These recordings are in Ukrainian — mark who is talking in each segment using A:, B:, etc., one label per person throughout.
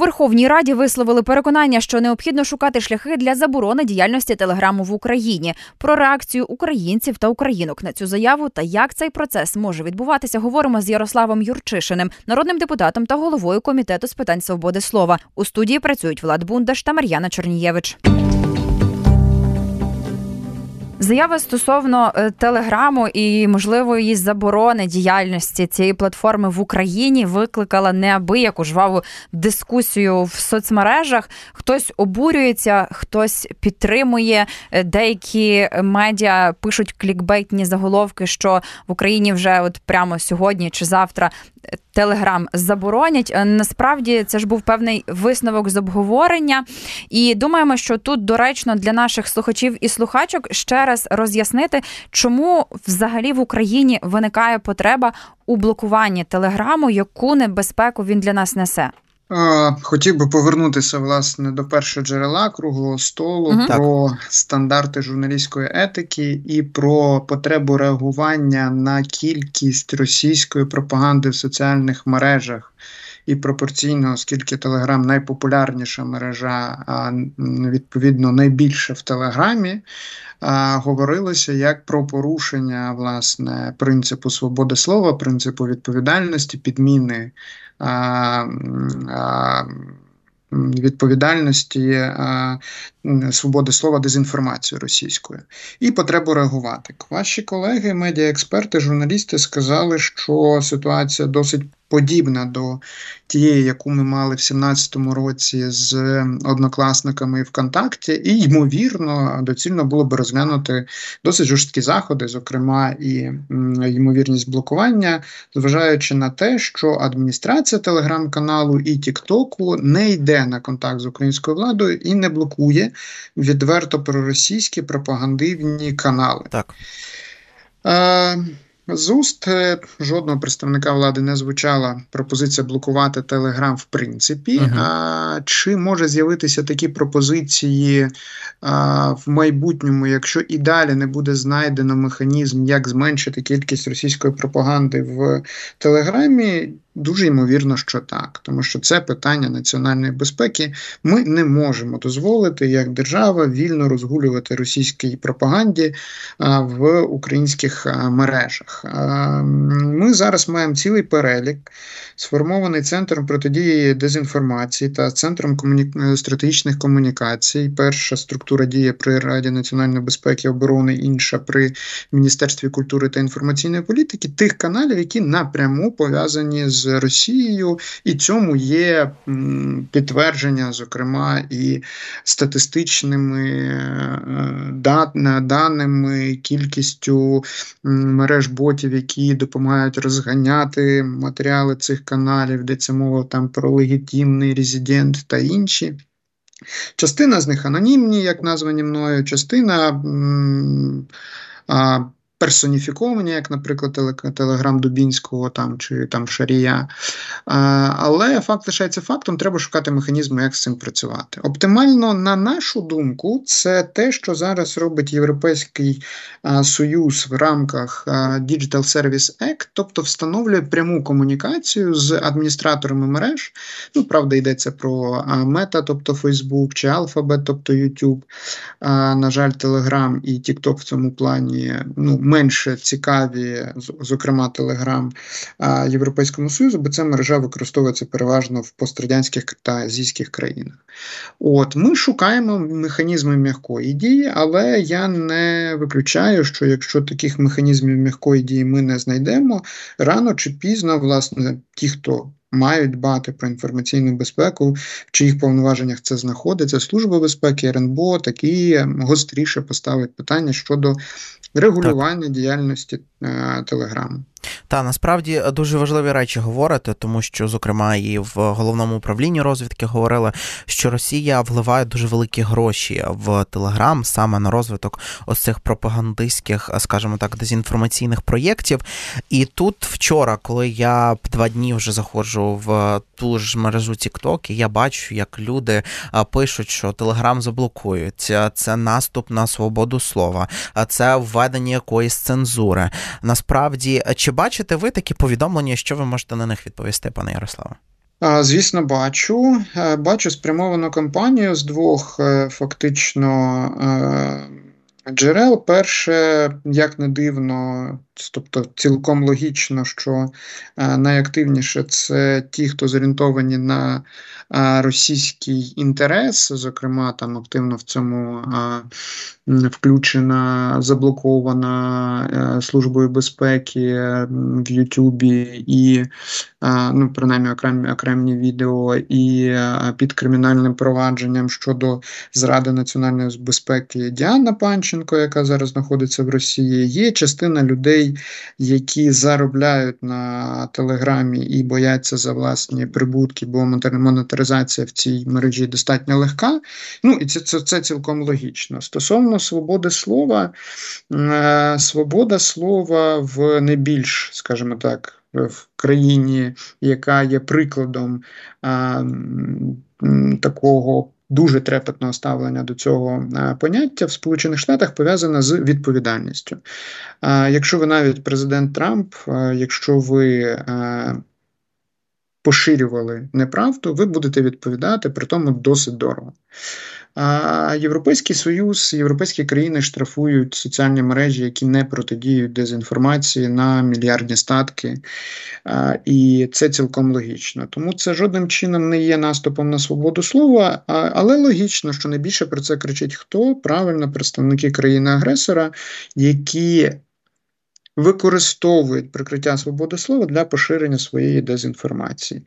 A: Верховній Раді висловили переконання, що необхідно шукати шляхи для заборони діяльності телеграму в Україні. Про реакцію українців та українок на цю заяву та як цей процес може відбуватися, говоримо з Ярославом Юрчишиним, народним депутатом та головою комітету з питань свободи слова. У студії працюють Влад Бундаш та Мар'яна Чорнієвич. Заява стосовно е, телеграму і можливої заборони діяльності цієї платформи в Україні викликала неабияку жваву дискусію в соцмережах. Хтось обурюється, хтось підтримує. Е, деякі медіа пишуть клікбейтні заголовки, що в Україні вже от прямо сьогодні чи завтра Телеграм заборонять. Е, насправді це ж був певний висновок з обговорення, і думаємо, що тут доречно для наших слухачів і слухачок ще раз роз'яснити, чому взагалі в Україні виникає потреба у блокуванні телеграму, яку небезпеку він для нас несе.
B: Хотів би повернутися власне до першого джерела круглого столу угу. про так. стандарти журналістської етики і про потребу реагування на кількість російської пропаганди в соціальних мережах. І пропорційно, оскільки Телеграм найпопулярніша мережа, а відповідно найбільше в Телеграмі, говорилося як про порушення власне принципу свободи слова, принципу відповідальності, підміни відповідальності свободи слова дезінформацію російською і потребу реагувати. Ваші колеги, медіаексперти, журналісти сказали, що ситуація досить подібна до тієї, яку ми мали в 2017 році з однокласниками ВКонтакті, і ймовірно, доцільно було би розглянути досить жорсткі заходи, зокрема і ймовірність блокування, зважаючи на те, що адміністрація телеграм-каналу і Тіктоку не йде на контакт з українською владою і не блокує відверто проросійські пропагандивні канали.
C: Так.
B: Е, з уст е, жодного представника влади не звучала пропозиція блокувати Телеграм в принципі. Uh-huh. А, Чи може з'явитися такі пропозиції а, в майбутньому, якщо і далі не буде знайдено механізм, як зменшити кількість російської пропаганди в Телеграмі? Дуже ймовірно, що так, тому що це питання національної безпеки. Ми не можемо дозволити як держава вільно розгулювати російській пропаганді в українських мережах. Ми зараз маємо цілий перелік, сформований центром протидії дезінформації та центром комуні... стратегічних комунікацій. Перша структура діє при Раді національної безпеки і оборони, інша при Міністерстві культури та інформаційної політики, тих каналів, які напряму пов'язані з з Росією, і цьому є підтвердження, зокрема, і статистичними е, даними, кількістю мереж ботів, які допомагають розганяти матеріали цих каналів, йдеться мова там про легітимний резидент та інші. Частина з них анонімні, як названі мною, частина персоніфіковані, як, наприклад, Телеграм Дубінського там чи там Шарія. Але факт лишається фактом, треба шукати механізми, як з цим працювати. Оптимально, на нашу думку, це те, що зараз робить Європейський Союз в рамках Digital Service Act, тобто встановлює пряму комунікацію з адміністраторами мереж. Ну, правда, йдеться про Meta, тобто Facebook, чи Alphabet, тобто YouTube. На жаль, Telegram і TikTok в цьому плані. ну, менше цікаві, зокрема Телеграм Європейському Союзу, бо ця мережа використовується переважно в пострадянських та азійських країнах. От Ми шукаємо механізми м'якої дії, але я не виключаю, що якщо таких механізмів м'якої дії ми не знайдемо, рано чи пізно, власне, ті, хто мають дбати про інформаційну безпеку, в чиїх повноваженнях це знаходиться. Служба безпеки, РНБО такі гостріше поставить питання щодо регулювання так. діяльності е, Телеграму.
C: Та насправді дуже важливі речі говорити, тому що, зокрема, і в головному управлінні розвідки говорили, що Росія вливає дуже великі гроші в Телеграм саме на розвиток ось цих пропагандистських, скажімо так, дезінформаційних проєктів. І тут вчора, коли я два дні вже заходжу в ту ж мережу TikTok, я бачу, як люди пишуть, що Телеграм заблокують. Це наступ на свободу слова, це введення якоїсь цензури. Насправді, чи бачите ви такі повідомлення, що ви можете на них відповісти, пане Ярославе?
B: Звісно, бачу. Е, бачу спрямовану кампанію з двох е, фактично е, джерел. Перше, як не дивно, тобто цілком логічно, що найактивніше це ті, хто зорієнтовані на російський інтерес, зокрема, там активно в цьому включена, заблокована е, службою безпеки в Ютубі і, ну, принаймні, окремі окремі відео, і під кримінальним провадженням щодо зради національної безпеки Діана Панченко, яка зараз знаходиться в Росії. Є частина людей, які заробляють на телеграмі і бояться за власні прибутки, бо монетаризація в цій мережі достатньо легка. Ну і це, це, це цілком логічно. Стосовно свободи слова, е, свобода слова в не більш, скажімо так, в країні, яка є прикладом а, такого. Дуже трепетного ставлення до цього поняття в Сполучених Штатах пов'язана з відповідальністю. Якщо ви навіть президент Трамп, якщо ви поширювали неправду, ви будете відповідати при тому досить дорого. Європейський Союз, європейські країни штрафують соціальні мережі, які не протидіють дезінформації на мільярдні статки. І це цілком логічно. Тому це жодним чином не є наступом на свободу слова, але логічно, що найбільше про це кричить хто правильно представники країни-агресора, які використовують прикриття свободи слова для поширення своєї дезінформації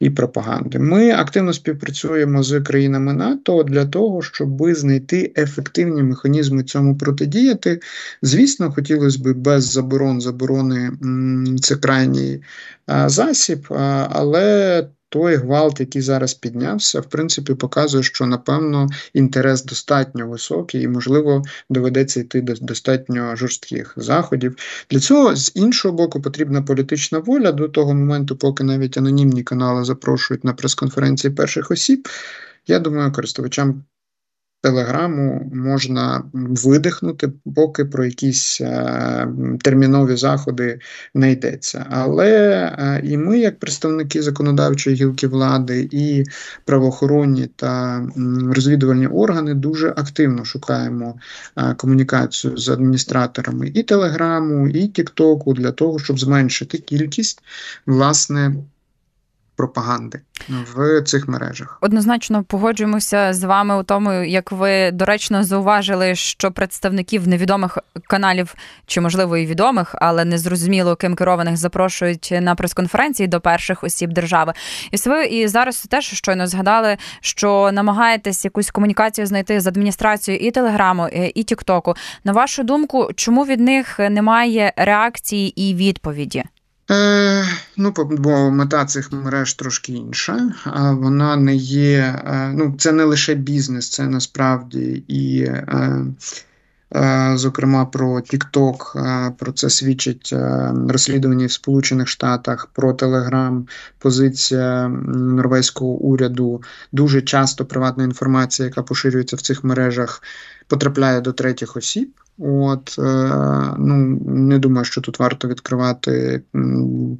B: і пропаганди. Ми активно співпрацюємо з країнами НАТО для того, щоб знайти ефективні механізми цьому протидіяти. Звісно, хотілося б без заборон заборони це крайній засіб, але той гвалт, який зараз піднявся, в принципі, показує, що напевно інтерес достатньо високий і, можливо, доведеться йти до достатньо жорстких заходів. Для цього з іншого боку потрібна політична воля до того моменту, поки навіть анонімні канали запрошують на прес-конференції перших осіб. Я думаю, користувачам Телеграму можна видихнути, поки про якісь е, термінові заходи не йдеться. Але е, і ми, як представники законодавчої гілки влади, і правоохоронні та розвідувальні органи, дуже активно шукаємо е, комунікацію з адміністраторами і Телеграму, і Тіктоку для того, щоб зменшити кількість власне пропаганди в цих мережах.
A: Однозначно погоджуємося з вами у тому, як ви доречно зауважили, що представників невідомих каналів чи можливо і відомих, але незрозуміло ким керованих запрошують на прес-конференції до перших осіб держави. І ви і зараз теж щойно згадали, що намагаєтесь якусь комунікацію знайти з адміністрацією і телеграму, і Тіктоку. На вашу думку, чому від них немає реакції і відповіді?
B: Е, Ну, бо мета цих мереж трошки інша. А вона не є. Е, ну, це не лише бізнес, це насправді і. Е, е, Зокрема, про TikTok, е, про це свідчить розслідування в Сполучених Штатах, про Telegram, позиція норвезького уряду. Дуже часто приватна інформація, яка поширюється в цих мережах, потрапляє до третіх осіб. От, е, ну, Не думаю, що тут варто відкривати,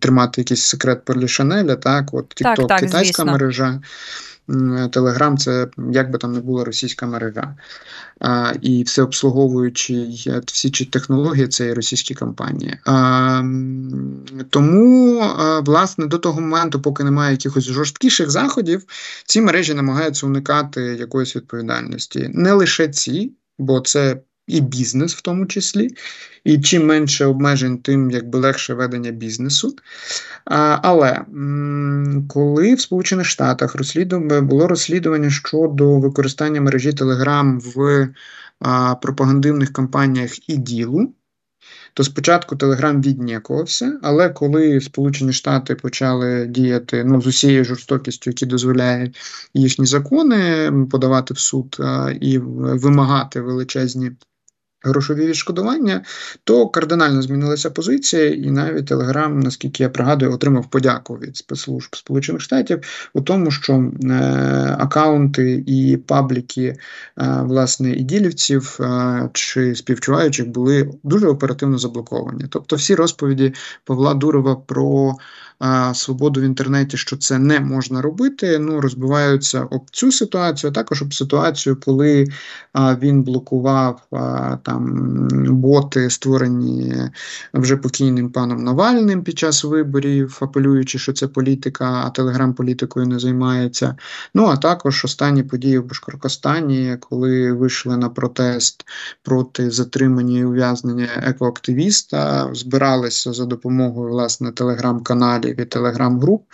B: тримати якийсь секрет про Шанеля. Так, от так, китайська звісно. мережа, Телеграм це як би там не була російська мережа. А, І все обслуговуючи всі ці технології, це і російські компанії. А, Тому, власне, до того моменту, поки немає якихось жорсткіших заходів, ці мережі намагаються уникати якоїсь відповідальності. Не лише ці, бо це і бізнес в тому числі. І чим менше обмежень, тим якби легше ведення бізнесу. А, Але коли в Сполучених Штатах розслідування було розслідування щодо використання мережі Telegram в а, пропагандивних кампаніях і ділу, то спочатку Телеграм віднікувався, але коли Сполучені Штати почали діяти ну, з усією жорстокістю, які дозволяють їхні закони подавати в суд а, і вимагати величезні грошові відшкодування, то кардинально змінилася позиція, і навіть Телеграм, наскільки я пригадую, отримав подяку від спецслужб Сполучених Штатів у тому, що е, акаунти і пабліки е, власне і ділівців е, чи співчуваючих були дуже оперативно заблоковані. Тобто, всі розповіді Павла Дурова про свободу в інтернеті, що це не можна робити. Ну розбиваються об цю ситуацію, а також об ситуацію, коли він блокував там боти, створені вже покійним паном Навальним під час виборів, апелюючи, що це політика, а телеграм політикою не займається. Ну а також останні події в Башкоркостані, коли вийшли на протест проти затримання і ув'язнення екоактивіста, збиралися за допомогою власне телеграм-каналів і телеграм-груп,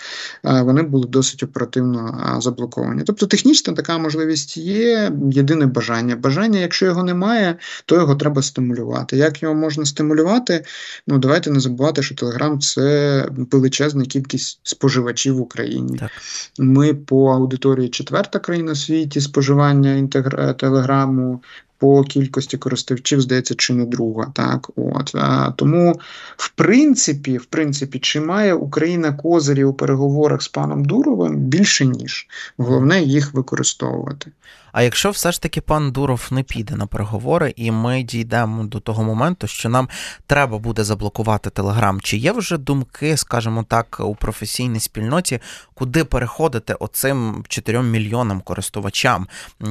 B: е, вони були досить оперативно заблоковані. Тобто технічна така можливість є, єдине бажання. Бажання, якщо його немає, то його треба стимулювати. Як його можна стимулювати? Ну давайте не забувати, що Телеграм це величезна кількість споживачів в Україні. Так. Ми по аудиторії четверта країна в світі споживання інтегр... телеграму по кількості користувачів, здається, чи не друга. Так, от тому, в принципі, в принципі, чи має Україна козирі у переговорах з паном Дуровим більше ніж головне їх використовувати.
C: А якщо все ж таки пан Дуров не піде на переговори, і ми дійдемо до того моменту, що нам треба буде заблокувати Телеграм, чи є вже думки, скажімо так, у професійній спільноті, куди переходити оцим 4 мільйонам користувачам?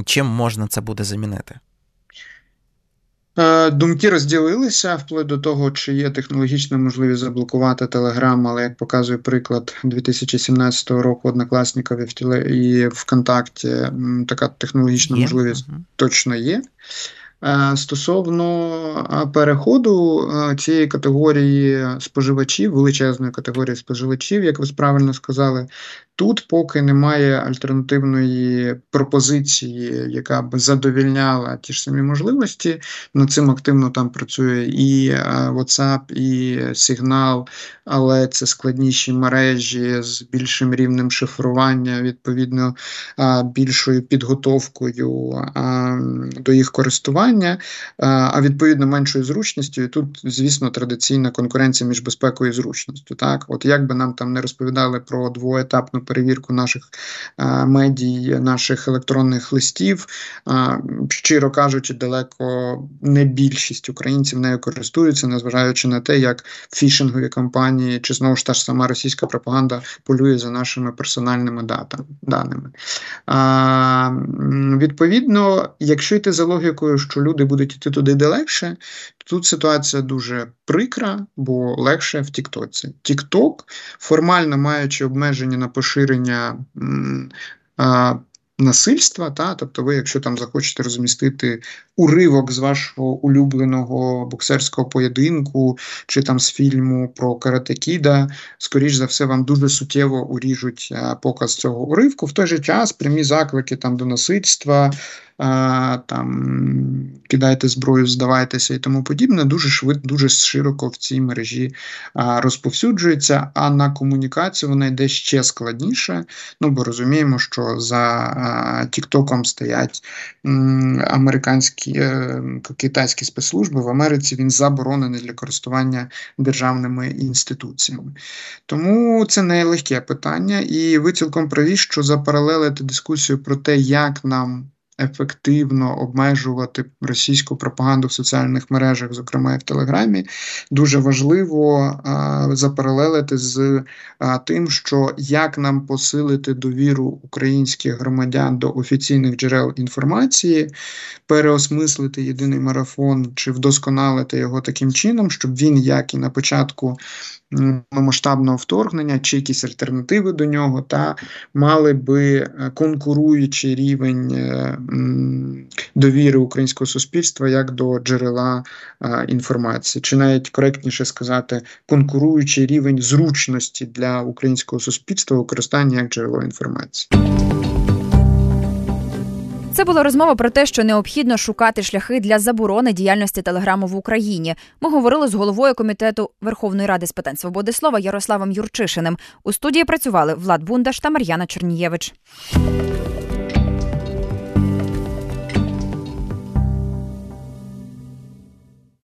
C: Чим можна це буде замінити?
B: Е, думки розділилися вплоть до того, чи є технологічна можливість заблокувати Телеграм, але як показує приклад 2017 року однокласників і ВКонтакті, така технологічна є. можливість точно є. Е, стосовно переходу е, цієї категорії споживачів, величезної категорії споживачів, як ви правильно сказали, Тут, поки немає альтернативної пропозиції, яка б задовільняла ті ж самі можливості, над цим активно там працює і е, WhatsApp, і Signal, але це складніші мережі з більшим рівнем шифрування, відповідно більшою підготовкою до їх користування, а відповідно меншою зручністю. І тут, звісно, традиційна конкуренція між безпекою і зручністю. Так, от як би нам там не розповідали про двоетапну перевірку наших е, медій, наших електронних листів. Щиро кажучи, далеко не більшість українців нею користуються, незважаючи на те, як фішингові компанії чи знову ж та ж сама російська пропаганда полює за нашими персональними датами, даними. А, Відповідно, якщо йти за логікою, що люди будуть йти туди де легше, Тут ситуація дуже прикра, бо легше в Тіктоці. Тікток, формально маючи обмеження на поширення а, насильства, та, тобто ви, якщо там захочете розмістити уривок з вашого улюбленого боксерського поєдинку, чи там з фільму про Каратекіда, скоріш за все, вам дуже суттєво уріжуть показ цього уривку. В той же час прямі заклики там до насильства там кидайте зброю, здавайтеся і тому подібне, дуже швидко, дуже широко в цій мережі розповсюджується. А на комунікацію вона йде ще складніше. Ну бо розуміємо, що за Тіктоком стоять американські е, китайські спецслужби в Америці. Він заборонений для користування державними інституціями. Тому це не легке питання, і ви цілком праві, що запаралелити дискусію про те, як нам ефективно обмежувати російську пропаганду в соціальних мережах, зокрема і в Телеграмі, дуже важливо а, запаралелити з а, тим, що як нам посилити довіру українських громадян до офіційних джерел інформації, переосмислити єдиний марафон чи вдосконалити його таким чином, щоб він, як і на початку масштабного вторгнення чи якісь альтернативи до нього, та мали би е, конкуруючий рівень е, довіри українського суспільства як до джерела інформації, чи навіть коректніше сказати, конкуруючий рівень зручності для українського суспільства використання як джерело інформації.
A: Це була розмова про те, що необхідно шукати шляхи для заборони діяльності телеграму в Україні. Ми говорили з головою комітету Верховної ради з питань свободи слова Ярославом Юрчишиним. У студії працювали Влад Бундаш та Мар'яна Чернієвич.